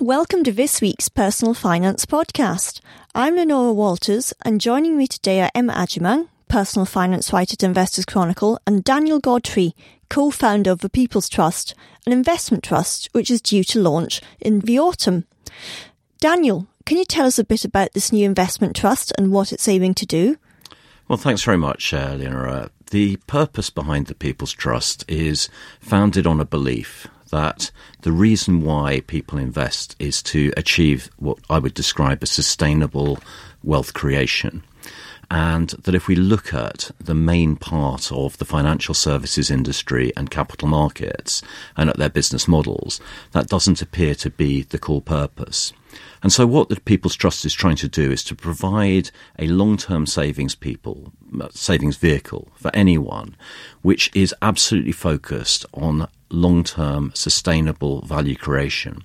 Welcome to this week's Personal Finance Podcast. I'm Lenora Walters, and joining me today are Emma Agyemang, personal finance writer at Investors Chronicle, and Daniel Godfrey, co founder of the People's Trust, an investment trust which is due to launch in the autumn. Daniel, can you tell us a bit about this new investment trust and what it's aiming to do? Well, thanks very much, uh, Leonora. The purpose behind the People's Trust is founded on a belief that the reason why people invest is to achieve what I would describe as sustainable wealth creation. And that if we look at the main part of the financial services industry and capital markets and at their business models, that doesn't appear to be the core purpose. And so, what the People's Trust is trying to do is to provide a long term savings people, uh, savings vehicle for anyone, which is absolutely focused on long term sustainable value creation.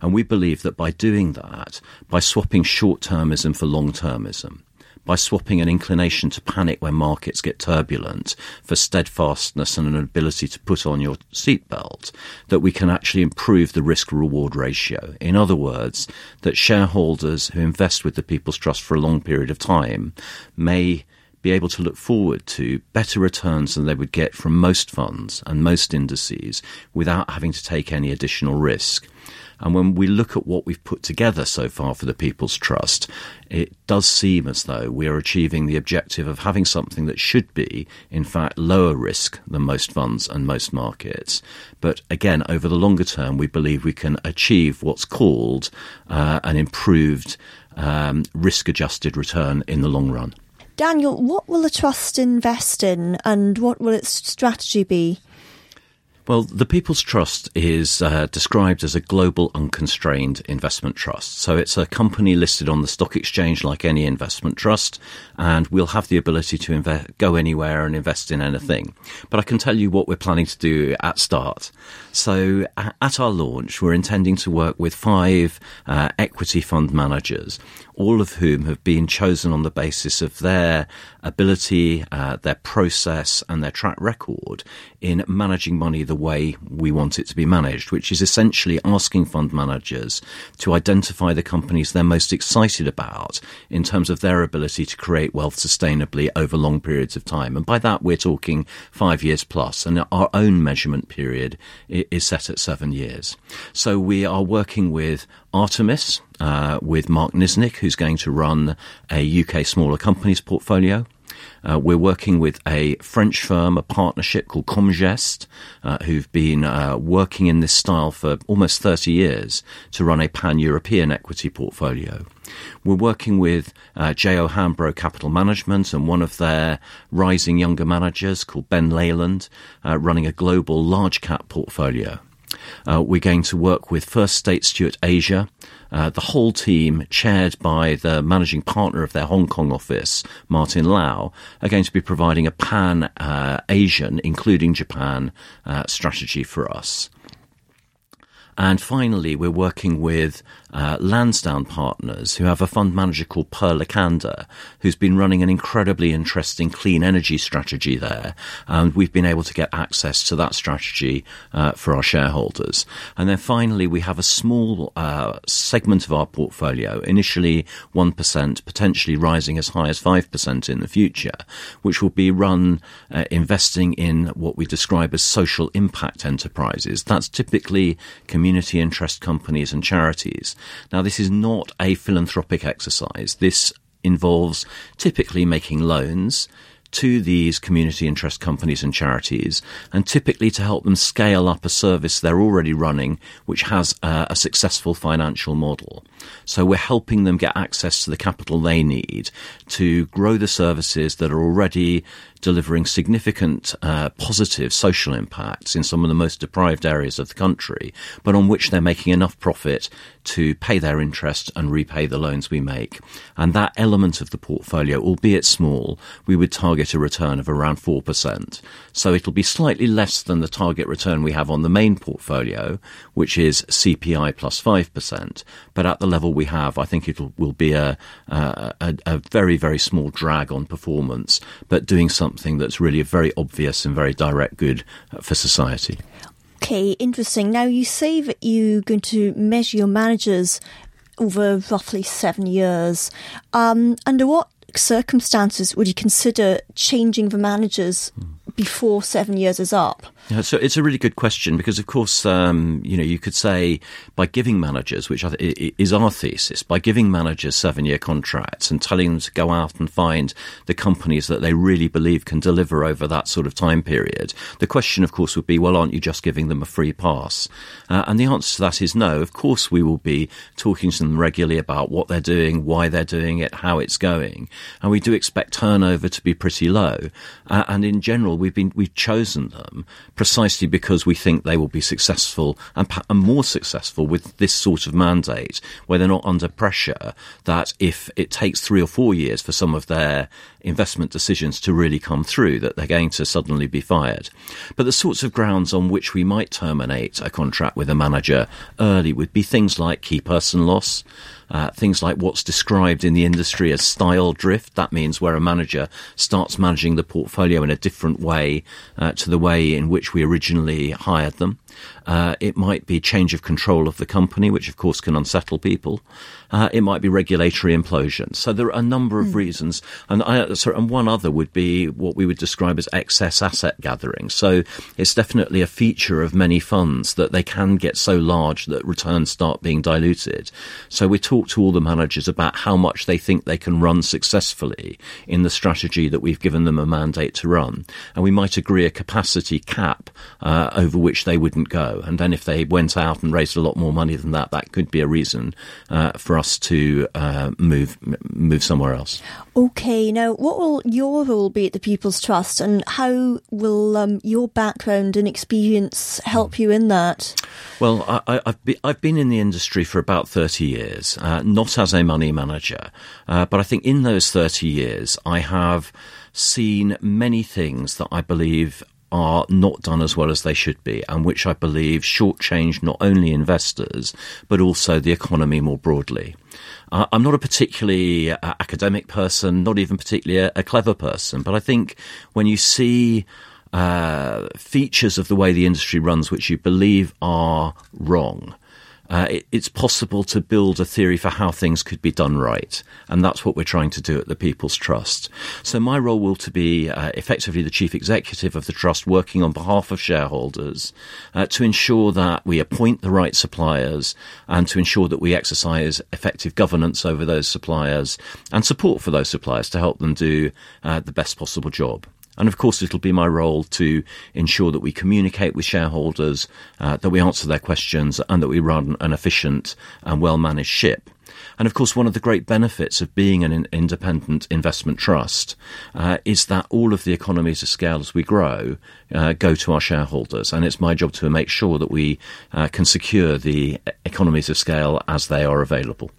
And we believe that by doing that, by swapping short termism for long termism, by swapping an inclination to panic when markets get turbulent for steadfastness and an ability to put on your seatbelt, that we can actually improve the risk reward ratio. In other words, that shareholders who invest with the People's Trust for a long period of time may be able to look forward to better returns than they would get from most funds and most indices without having to take any additional risk. And when we look at what we've put together so far for the People's Trust, it does seem as though we are achieving the objective of having something that should be, in fact, lower risk than most funds and most markets. But again, over the longer term, we believe we can achieve what's called uh, an improved um, risk adjusted return in the long run. Daniel, what will the trust invest in and what will its strategy be? Well, the People's Trust is uh, described as a global unconstrained investment trust. So it's a company listed on the stock exchange like any investment trust, and we'll have the ability to invest, go anywhere and invest in anything. But I can tell you what we're planning to do at start. So at our launch, we're intending to work with five uh, equity fund managers all of whom have been chosen on the basis of their ability, uh, their process, and their track record in managing money the way we want it to be managed, which is essentially asking fund managers to identify the companies they're most excited about in terms of their ability to create wealth sustainably over long periods of time. And by that, we're talking five years plus, and our own measurement period is set at seven years. So we are working with Artemis uh, with Mark Niznik, who's going to run a UK smaller companies portfolio. Uh, we're working with a French firm, a partnership called Comgest, uh, who've been uh, working in this style for almost 30 years to run a pan European equity portfolio. We're working with uh, J.O. Hambro Capital Management and one of their rising younger managers called Ben Leyland, uh, running a global large cap portfolio. Uh, we're going to work with First State Stewart Asia, uh, the whole team, chaired by the managing partner of their Hong Kong office, Martin Lau, are going to be providing a pan uh, Asian, including Japan, uh, strategy for us. And finally, we're working with uh, Lansdowne Partners, who have a fund manager called Lekander, who's been running an incredibly interesting clean energy strategy there. And we've been able to get access to that strategy uh, for our shareholders. And then finally, we have a small uh, segment of our portfolio, initially 1%, potentially rising as high as 5% in the future, which will be run uh, investing in what we describe as social impact enterprises. That's typically community interest companies and charities. Now, this is not a philanthropic exercise. This involves typically making loans to these community interest companies and charities, and typically to help them scale up a service they're already running, which has uh, a successful financial model. So we're helping them get access to the capital they need to grow the services that are already delivering significant uh, positive social impacts in some of the most deprived areas of the country, but on which they're making enough profit to pay their interest and repay the loans we make. And that element of the portfolio, albeit small, we would target a return of around 4%. So it'll be slightly less than the target return we have on the main portfolio, which is CPI plus 5%. But at the level we have, I think it will be a, a, a very, very small drag on performance, but doing something that's really a very obvious and very direct good for society. Okay, interesting. Now you say that you're going to measure your managers over roughly seven years. Um, under what circumstances would you consider changing the managers before seven years is up? Yeah, so it's a really good question because, of course, um, you know, you could say by giving managers, which is our thesis, by giving managers seven-year contracts and telling them to go out and find the companies that they really believe can deliver over that sort of time period. The question, of course, would be, well, aren't you just giving them a free pass? Uh, and the answer to that is no. Of course, we will be talking to them regularly about what they're doing, why they're doing it, how it's going, and we do expect turnover to be pretty low. Uh, and in general, we've been we've chosen them precisely because we think they will be successful and, and, more successful with this sort of mandate, where they're not under pressure that if it takes three or four years for some of their investment decisions to really come through, that they're going to suddenly be fired. But the sorts of grounds on which we might terminate a contract with a manager early would be things like key person loss. Uh, things like what's described in the industry as style drift. That means where a manager starts managing the portfolio in a different way uh, to the way in which we originally hired them. Uh, it might be change of control of the company, which of course can unsettle people. Uh, it might be regulatory implosion. So there are a number of mm. reasons, and, I, sorry, and one other would be what we would describe as excess asset gathering. So it's definitely a feature of many funds that they can get so large that returns start being diluted. So we talk to all the managers about how much they think they can run successfully in the strategy that we've given them a mandate to run, and we might agree a capacity cap uh, over which they wouldn't go. And then if they went out and raised a lot more money than that, that could be a reason uh, for us to uh, move move somewhere else. Okay, now what will your role be at the People's Trust, and how will um, your background and experience help you in that? Well, I, have be, I've been in the industry for about thirty years, uh, not as a money manager, uh, but I think in those thirty years I have seen many things that I believe are not done as well as they should be, and which I believe shortchange not only investors but also the economy more broadly. Uh, I'm not a particularly uh, academic person, not even particularly a, a, clever person, but I think when you see uh, features of the way the industry runs which you believe are wrong, uh, it, it's possible to build a theory for how things could be done right. And that's what we're trying to do at the People's Trust. So my role will to be uh, effectively the chief executive of the trust working on behalf of shareholders uh, to ensure that we appoint the right suppliers and to ensure that we exercise effective governance over those suppliers and support for those suppliers to help them do uh, the best possible job. And of course, it'll be my role to ensure that we communicate with shareholders, uh, that we answer their questions, and that we run an efficient and well managed ship. And of course, one of the great benefits of being an independent investment trust uh, is that all of the economies of scale as we grow uh, go to our shareholders. And it's my job to make sure that we uh, can secure the economies of scale as they are available.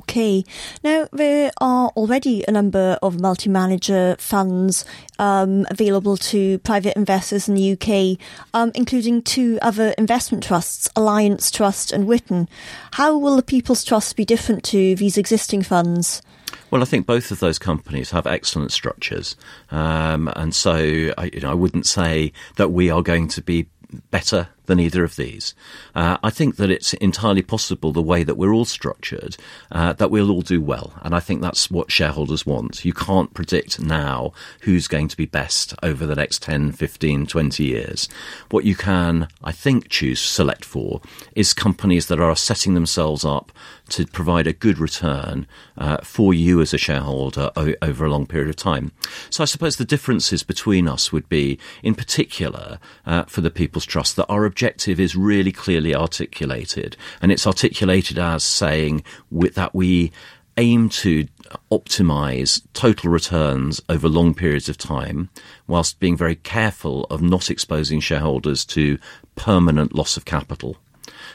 Okay. Now, there are already a number of multi manager funds um, available to private investors in the UK, um, including two other investment trusts, Alliance Trust and Witan. How will the People's Trust be different to these existing funds? Well, I think both of those companies have excellent structures, um, and so I, you know, I wouldn't say that we are going to be better than either of these. Uh, I think that it's entirely possible the way that we're all structured uh, that we'll all do well, and I think that's what shareholders want. You can't predict now who's going to be best over the next 10, 15, 20 years. What you can, I think, choose select for is companies that are setting themselves up to provide a good return uh, for you as a shareholder o- over a long period of time. So I suppose the differences between us would be, in particular, uh, for the People's Trust, that our objective is really clearly articulated, and it's articulated as saying that we aim to optimize total returns over long periods of time whilst being very careful of not exposing shareholders to permanent loss of capital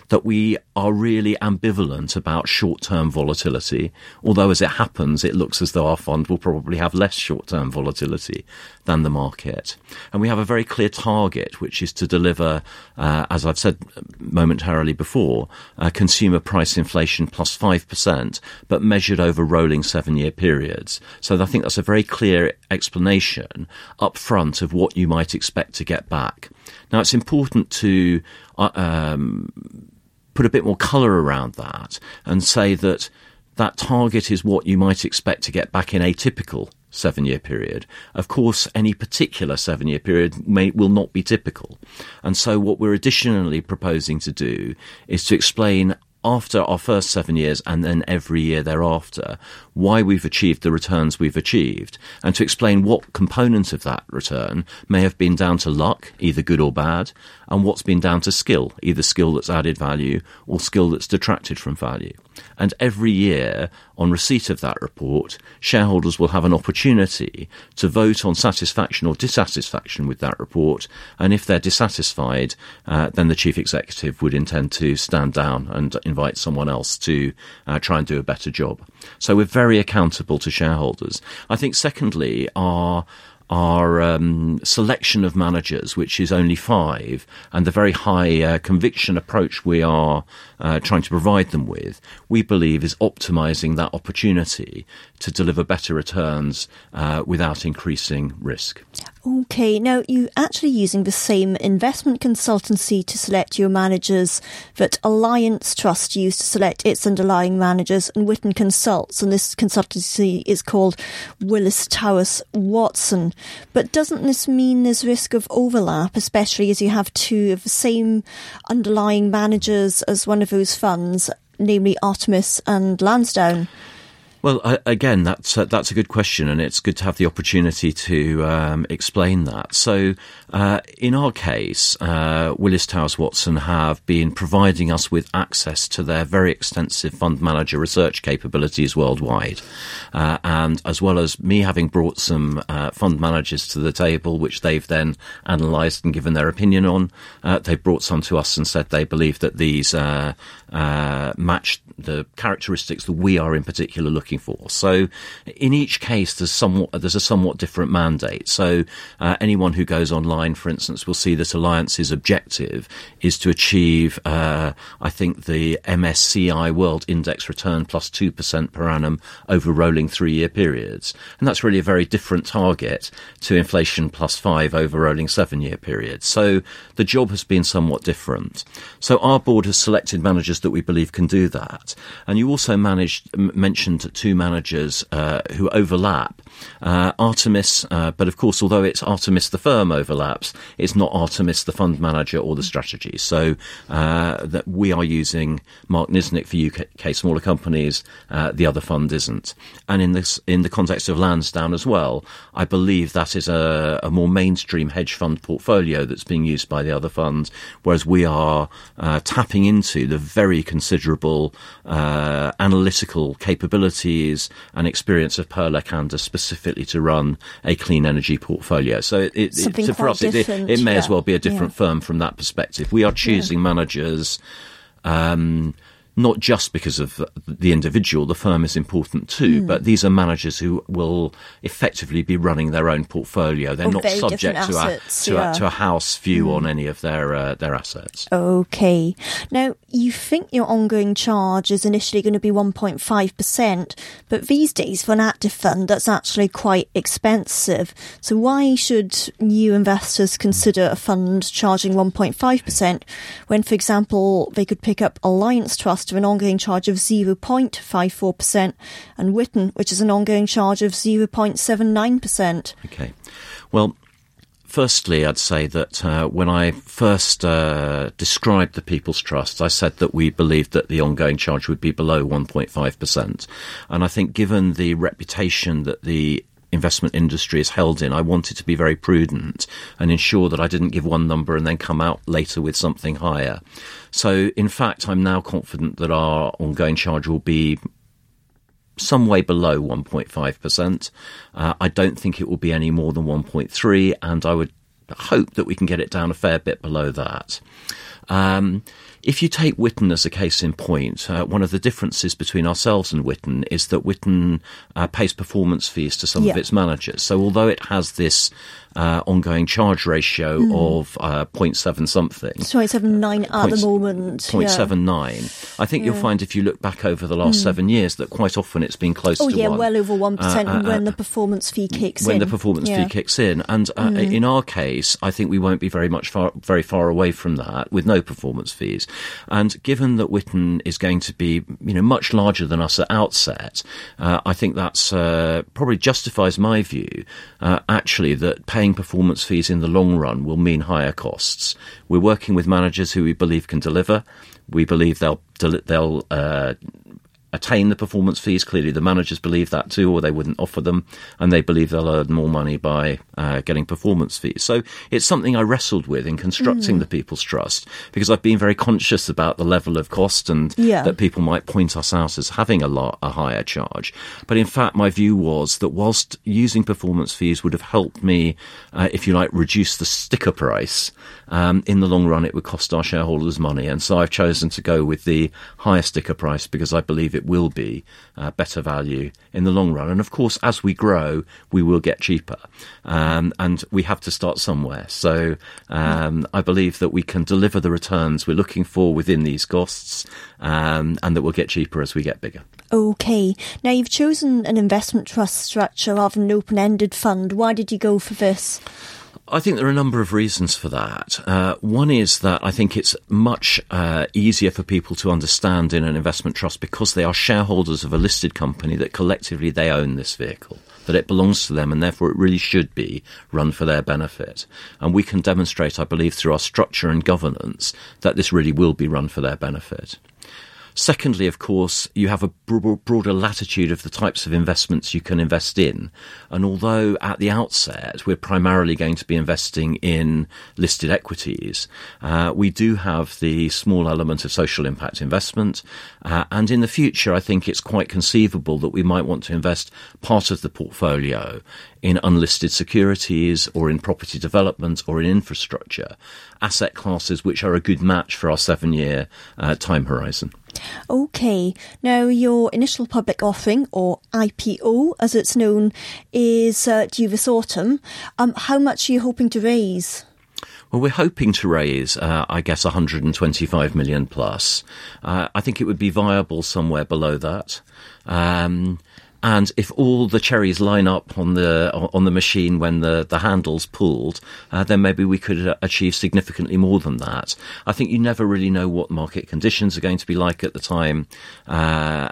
that we are really ambivalent about short term volatility, although as it happens, it looks as though our fund will probably have less short term volatility than the market. And we have a very clear target, which is to deliver, uh, as I've said momentarily before, uh, consumer price inflation plus 5%, but measured over rolling seven year periods. So I think that's a very clear explanation up front of what you might expect to get back. Now, it's important to uh, um, put a bit more colour around that and say that that target is what you might expect to get back in a typical seven year period. Of course, any particular seven year period may, will not be typical. And so what we're additionally proposing to do is to explain after our first seven years and then every year thereafter why we've achieved the returns we've achieved and to explain what component of that return may have been down to luck, either good or bad, and what's been down to skill, either skill that's added value or skill that's detracted from value. And every year, on receipt of that report, shareholders will have an opportunity to vote on satisfaction or dissatisfaction with that report. And if they're dissatisfied, uh, then the chief executive would intend to stand down and invite someone else to uh, try and do a better job. So we're very accountable to shareholders. I think, secondly, our our um, selection of managers, which is only five, and the very high uh, conviction approach we are uh, trying to provide them with, we believe is optimizing that opportunity to deliver better returns uh, without increasing risk. Okay, now you're actually using the same investment consultancy to select your managers that Alliance Trust used to select its underlying managers and Witan Consults, and this consultancy is called Willis Towers Watson. But doesn't this mean there's risk of overlap, especially as you have two of the same underlying managers as one of those funds, namely Artemis and Lansdowne? Well, uh, again, that's uh, that's a good question, and it's good to have the opportunity to um, explain that. So, uh, in our case, uh, Willis Towers Watson have been providing us with access to their very extensive fund manager research capabilities worldwide, uh, and as well as me having brought some uh, fund managers to the table, which they've then analysed and given their opinion on. they brought some to us and said they believe that these match the characteristics that we are in particular looking for. So, in each case, there's somewhat there's a somewhat different mandate. So, uh, anyone who goes online, for instance, will see that Alliance's objective is to achieve, uh, I think, the MSCI World Index return plus two percent per annum over rolling three-year periods, and that's really a very different target to inflation plus five over rolling seven-year periods. So, the job has been somewhat different. So, our board has selected managers that we believe can do that, and you also managed mentioned two managers uh, who overlap. Uh, Artemis, uh, but of course, although it's Artemis the firm overlaps, it's not Artemis the fund manager or the strategy. So uh, that we are using Mark Niznik for UK smaller companies, uh, the other fund isn't. And in this, in the context of Lansdowne as well, I believe that is a, a more mainstream hedge fund portfolio that's being used by the other funds, whereas we are tapping into the very considerable analytical capabilities and experience of Per Lekander specifically to run a clean energy portfolio. So it, it, so for us, it, it, may yeah. as well be a different yeah. firm from that perspective. We are choosing yeah. managers. Um, not just because of the individual, the firm is important too, mm. but these are managers who will effectively be running their own portfolio. They're not subject to, assets, a, to, yeah. a, to, a, house view mm. on any of their uh, their assets. Okay. Now, you think your ongoing charge is initially going to be 1.5%, but these days for an active fund, that's actually quite expensive. So why should new investors consider a fund charging 1.5% when, for example, they could pick up Alliance Trust of an ongoing charge of 0.54%, and Witan, which is an ongoing charge of 0.79%. Okay. Well, Firstly, I'd say that uh, when I first uh, described the People's Trust, I said that we believed that the ongoing charge would be below 1.5%. And I think given the reputation that the investment industry is held in, I wanted to be very prudent and ensure that I didn't give one number and then come out later with something higher. So, in fact, I'm now confident that our ongoing charge will be some way below 1.5%. Uh, I don't think it will be any more than 1.3, and I would hope that we can get it down a fair bit below that. Um, If you take Witan as a case in point, uh, one of the differences between ourselves and Witan is that Witan uh, pays performance fees to some Yeah. of its managers. So although it has this uh, ongoing charge ratio of uh, 0.7 something, 0.79 at Point- the moment. yeah. 0.79. I think you'll find if you look back over the last seven years that quite often it's been close Oh to yeah, one. well over one percent Uh, uh, when uh, the performance fee kicks when in. When the performance Yeah. Mm. fee kicks in. And uh, in our case, I think we won't be very much far, very far away from that with no performance fees. And given that Witan is going to be, you know, much larger than us at outset, uh, I think that's uh, probably justifies my view. Uh, actually, that paying performance fees in the long run will mean higher costs. We're working with managers who we believe can deliver. We believe they'll they'll uh, attain the performance fees. Clearly, the managers believe that too, or they wouldn't offer them, and they believe they'll earn more money by uh, getting performance fees. So it's something I wrestled with in constructing the People's Trust because I've been very conscious about the level of cost and Yeah. that people might point us out as having a lot a higher charge. But in fact, my view was that whilst using performance fees would have helped me, uh, if you like, reduce the sticker price. Um, in the long run, it would cost our shareholders money, and so I've chosen to go with the higher sticker price because I believe it will be uh, better value in the long run. And of course, as we grow, we will get cheaper, um, and we have to start somewhere. So um, I believe that we can deliver the returns we're looking for within these costs, um, and that we'll get cheaper as we get bigger. Okay. Now you've chosen an investment trust structure rather than an open-ended fund. Why did you go for this? I think there are a number of reasons for that. Uh, one is that I think it's much uh, easier for people to understand in an investment trust because they are shareholders of a listed company that collectively they own this vehicle, that it belongs to them, and therefore it really should be run for their benefit. And we can demonstrate, I believe, through our structure and governance that this really will be run for their benefit. Secondly, of course, you have a broader latitude of the types of investments you can invest in. And although at the outset we're primarily going to be investing in listed equities, uh, we do have the small element of social impact investment. Uh, and in the future, I think it's quite conceivable that we might want to invest part of the portfolio in unlisted securities or in property development or in infrastructure, asset classes which are a good match for our seven year uh, time horizon. Okay. Now your initial public offering, or IPO as it's known, is uh, due this autumn. Um, how much are you hoping to raise? Well, we're hoping to raise, uh, I guess, 125 million plus. Uh, I think it would be viable somewhere below that. Um, and if all the cherries line up on the on the machine when the, the handle's pulled, uh, then maybe we could uh, achieve significantly more than that. I think you never really know what market conditions are going to be like at the time, uh,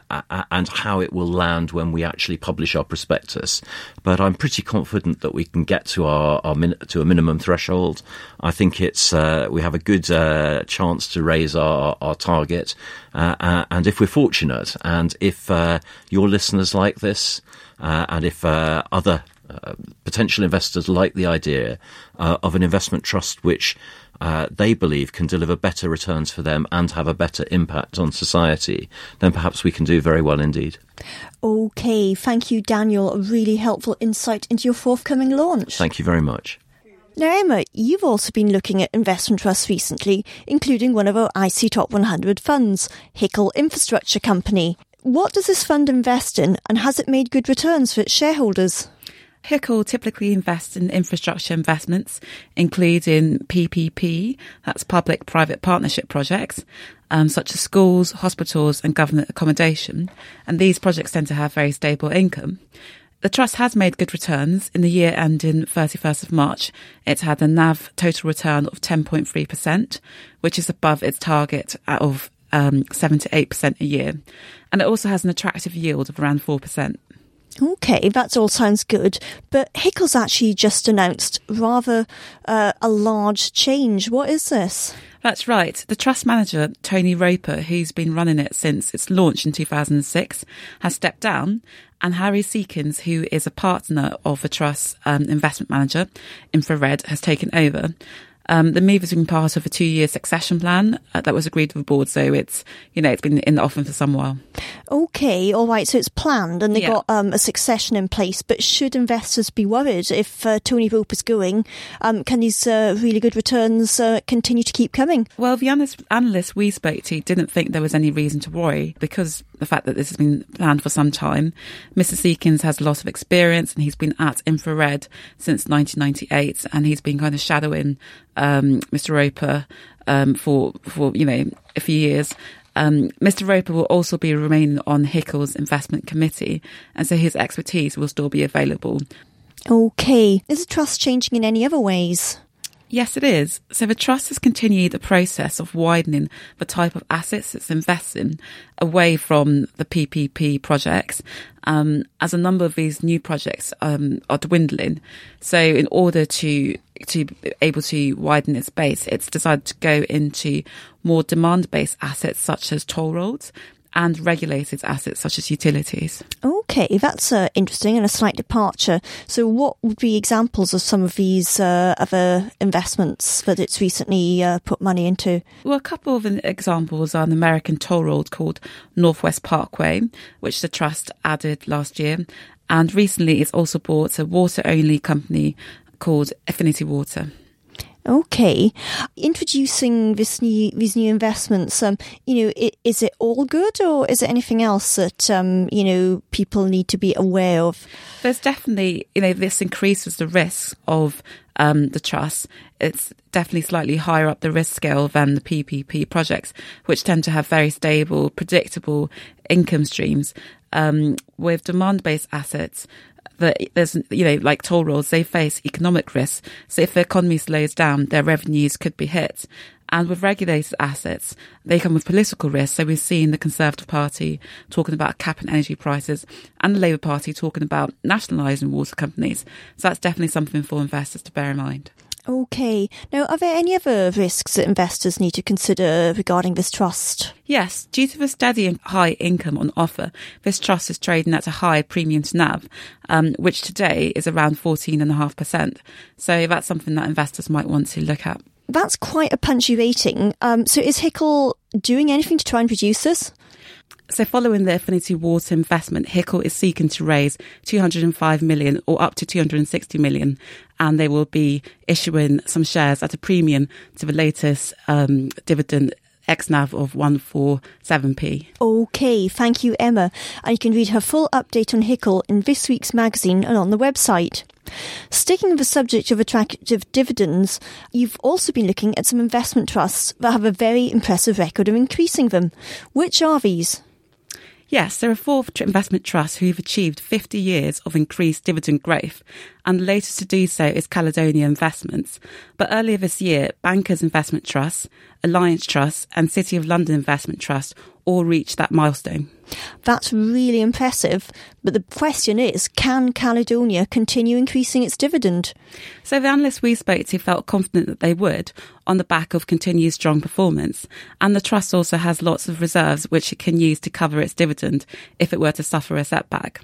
and how it will land when we actually publish our prospectus. But I'm pretty confident that we can get to our, our min- to a minimum threshold. I think it's uh, we have a good uh, chance to raise our our target, uh, uh, and if we're fortunate, and if uh, your listeners like this, uh, and if uh, other uh, potential investors like the idea uh, of an investment trust which uh, they believe can deliver better returns for them and have a better impact on society, then perhaps we can do very well indeed. Okay. Thank you, Daniel. A really helpful insight into your forthcoming launch. Thank you very much. Now, Emma, you've also been looking at investment trusts recently, including one of our IC Top 100 funds, HICL Infrastructure Company. What does this fund invest in, and has it made good returns for its shareholders? HICL typically invests in infrastructure investments, including PPP, that's public private partnership projects, um, such as schools, hospitals, and government accommodation. And these projects tend to have very stable income. The trust has made good returns. In the year ending 31st of March, it had a NAV total return of 10.3%, which is above its target of um, 7 to 8% a year. And it also has an attractive yield of around 4%. Okay, that all sounds good, but HICL's actually just announced rather uh, a large change. What is this? That's right. The trust manager, Tony Roper, who's been running it since its launch in 2006, has stepped down, and Harry Seekings, who is a partner of the trust's um, investment manager, InfraRed, has taken over. Um, the move has been part of a two-year succession plan uh, that was agreed with the board, so it's you know it's been in the offing for some while. Okay, all right. So it's planned, and they Yeah. got um, a succession in place. But should investors be worried if uh, Tony Roper's going? Um, can these uh, really good returns uh, continue to keep coming? Well, the analyst, analysts we spoke to didn't think there was any reason to worry because the fact that this has been planned for some time. Mr. Seekings has a lot of experience and he's been at InfraRed since 1998 and he's been kind of shadowing um, Mr. Roper um, for, for, you know, a few years. Um, Mr. Roper will also be remaining on HICL's investment committee and so his expertise will still be available. Okay, is the trust changing in any other ways? Yes, it is. So the trust has continued the process of widening the type of assets it's investing away from the PPP projects, um, as a number of these new projects um, are dwindling. So, in order to to be able to widen its base, it's decided to go into more demand-based assets such as toll roads and regulated assets such as utilities. Okay, that's uh, interesting and a slight departure. So, what would be examples of some of these uh, other investments that it's recently uh, put money into? Well, a couple of examples are an American toll road called Northwest Parkway, which the trust added last year. And recently it's also bought a water only company called Affinity Water. Okay, introducing this new these new investments. Um, you know, i is it all good, or is there anything else that um, you know people need to be aware of? There's definitely, you know, this increases the risk of um, the trust. It's definitely slightly higher up the risk scale than the PPP projects, which tend to have very stable, predictable income streams. Um, with demand-based assets, that there's, you know, like toll roads, they face economic risks. So if the economy slows down, their revenues could be hit. And with regulated assets, they come with political risks. So we've seen the Conservative Party talking about capping energy prices and the Labour Party talking about nationalising water companies. So that's definitely something for investors to bear in mind. Okay, now are there any other risks that investors need to consider regarding this trust? Yes, due to the steady and high income on offer, this trust is trading at a high premium to NAV, um, which today is around 14.5%. So that's something that investors might want to look at. That's quite a punchy rating. Um, so is HICL doing anything to try and reduce this? So following the Affinity Water investment, HICL is seeking to raise 205 million or up to 260 million, and they will be issuing some shares at a premium to the latest um, dividend ex-NAV of 147p. Okay, thank you, Emma. And you can read her full update on HICL in this week's magazine and on the website. Sticking with the subject of attractive dividends, you've also been looking at some investment trusts that have a very impressive record of increasing them. Which are these? Yes, there are four investment trusts who've achieved 50 years of increased dividend growth, and the latest to do so is Caledonia Investments. But earlier this year, Bankers Investment Trust, Alliance Trust, and City of London Investment Trust all reach that milestone. That's really impressive. But the question is, can Caledonia continue increasing its dividend? So the analysts we spoke to felt confident that they would on the back of continued strong performance. And the trust also has lots of reserves which it can use to cover its dividend if it were to suffer a setback.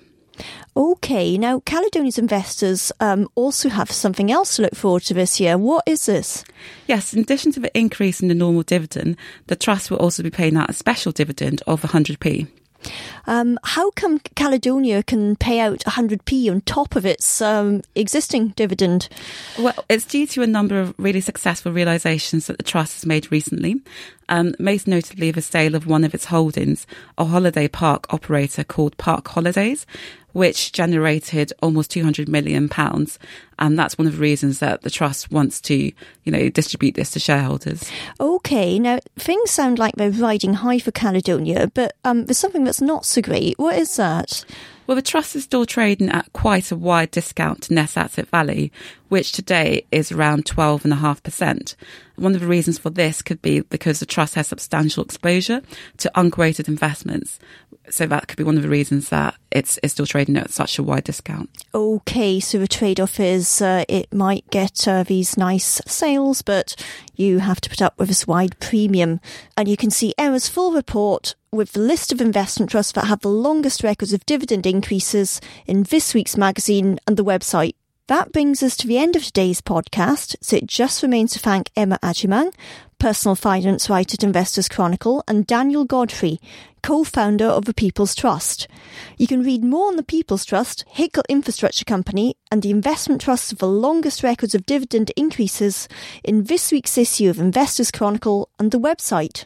Okay, now Caledonia's investors um, also have something else to look forward to this year. What is this? Yes, in addition to the increase in the normal dividend, the trust will also be paying out a special dividend of 100p. Um, how come Caledonia can pay out 100p on top of its um, existing dividend? Well, it's due to a number of really successful realisations that the trust has made recently. Um, most notably, the sale of one of its holdings, a holiday park operator called Park Holidays, which generated almost 200 million pounds. And that's one of the reasons that the trust wants to, you know, distribute this to shareholders. Okay, now things sound like they're riding high for Caledonia, but um, there's something that's not so great. What is that? Well, the trust is still trading at quite a wide discount to net asset value, which today is around 12.5%. One of the reasons for this could be because the trust has substantial exposure to unquoted investments. So that could be one of the reasons that it's, it's still trading at such a wide discount. Okay, so the trade off is uh, it might get uh, these nice sales, but you have to put up with this wide premium. And you can see Emma's full report with the list of investment trusts that have the longest records of dividend increases in this week's magazine and the website That brings us to the end of today's podcast, so it just remains to thank Emma Agyemang, personal finance writer at Investors Chronicle, and Daniel Godfrey, co-founder of the People's Trust. You can read more on the People's Trust, HICL Infrastructure Company, and the investment trusts with the longest records of dividend increases in this week's issue of Investors Chronicle and the website